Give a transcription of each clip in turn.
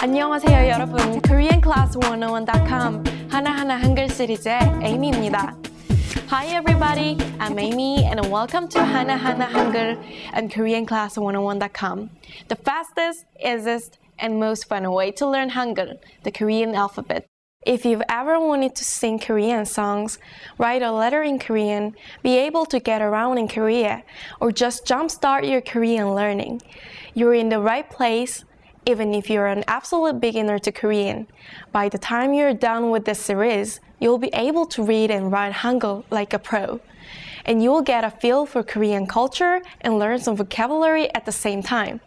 안녕하세요 여러분 koreanclass101.com 하나하나 한글 시리즈의 에이미입니다 Hi everybody, I'm Amy and welcome to Hana Hana Hangul and KoreanClass101.com The fastest, easiest, and most fun way to learn Hangul, the Korean alphabet. If you've ever wanted to sing Korean songs, write a letter in Korean, be able to get around in Korea, or just jumpstart your Korean learning, you're in the right place even if you're an absolute beginner to Korean. By the time you're done with this series, you'll be able to read and write Hangul like a pro. And you'll get a feel for Korean culture and learn some vocabulary at the same time.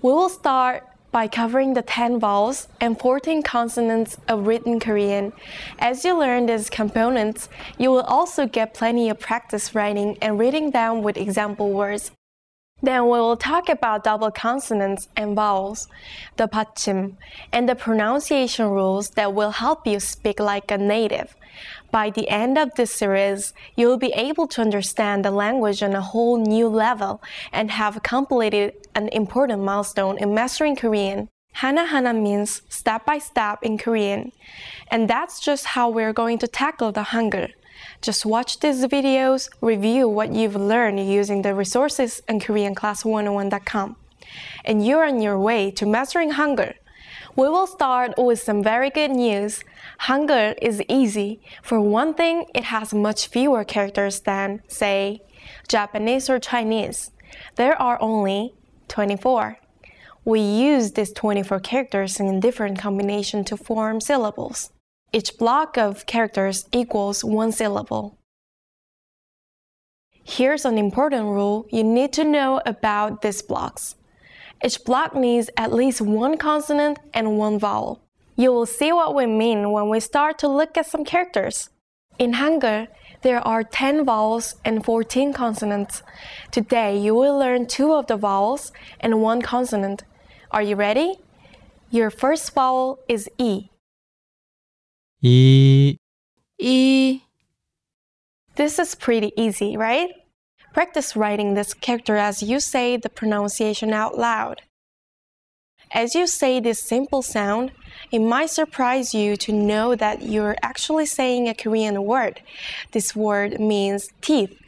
We will start by covering the 10 vowels and 14 consonants of written Korean. As you learn these components, you will also get plenty of practice writing and reading them with example words. Then we will talk about double consonants and vowels, the 받침, and the pronunciation rules that will help you speak like a native. By the end of this series, you will be able to understand the language on a whole new level and have completed an important milestone in mastering Korean. Hana Hana means step by step in Korean. And that's just how we're going to tackle the Hangul. Just watch these videos, review what you've learned using the resources on KoreanClass101.com. And you're on your way to mastering Hangul. We will start with some very good news. Hangul is easy. For one thing, it has much fewer characters than, say, Japanese or Chinese. There are only 24. We use these 24 characters in different combinations to form syllables. Each block of characters equals one syllable. Here's an important rule you need to know about these blocks. Each block needs at least one consonant and one vowel. You will see what we mean when we start to look at some characters. In Hangul, there are 10 vowels and 14 consonants. Today, you will learn two of the vowels and one consonant. Are you ready? Your first vowel is E. 이, 이, This is pretty easy, right? Practice writing this character as you say the pronunciation out loud. As you say this simple sound, it might surprise you to know that you're actually saying a Korean word. This word means teeth,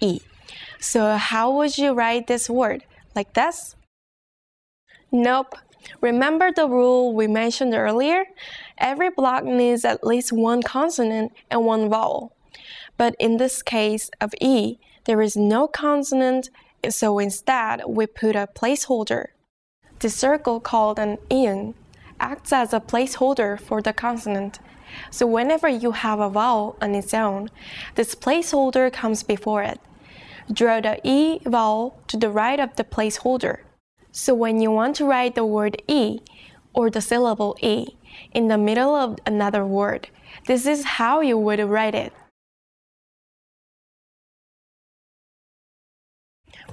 e. So how would you write this word? Like this? Nope. Remember the rule we mentioned earlier? Every block needs at least one consonant and one vowel. But in this case of E, there is no consonant, so instead we put a placeholder. The circle called an ieung acts as a placeholder for the consonant. So whenever you have a vowel on its own, this placeholder comes before it. Draw the E vowel to the right of the placeholder. So when you want to write the word E or the syllable E in the middle of another word, this is how you would write it.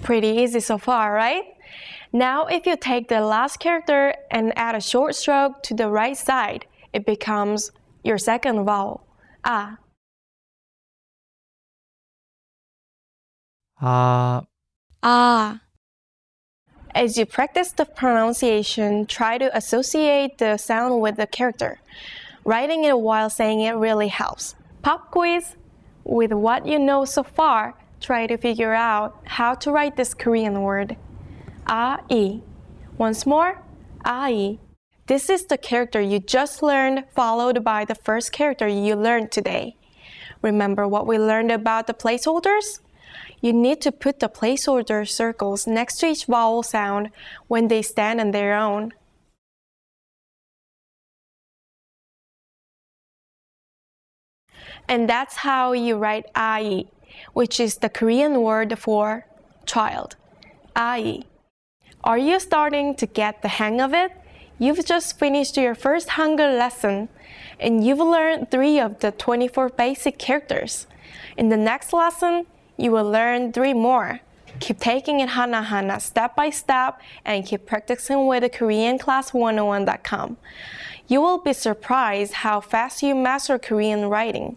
Pretty easy so far, right? Now if you take the last character and add a short stroke to the right side, it becomes your second vowel, ah. Ah. 아, As you practice the pronunciation, try to associate the sound with the character. Writing it while saying it really helps. Pop quiz! With what you know so far, try to figure out how to write this Korean word. A-I. Once more, A-I. This is the character you just learned, followed by the first character you learned today. Remember what we learned about the placeholders? You need to put the placeholder circles next to each vowel sound when they stand on their own. And that's how you write ai, which is the Korean word for child. ai. Are you starting to get the hang of it? You've just finished your first Hangul lesson and you've learned three of the 24 basic characters. In the next lesson, you will learn three more. Keep taking it hana hana step by step and keep practicing with KoreanClass101.com. You will be surprised how fast you master Korean writing.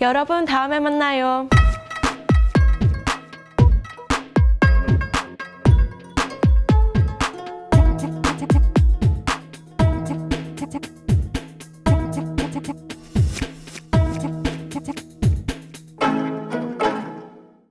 여러분 다음에 만나요.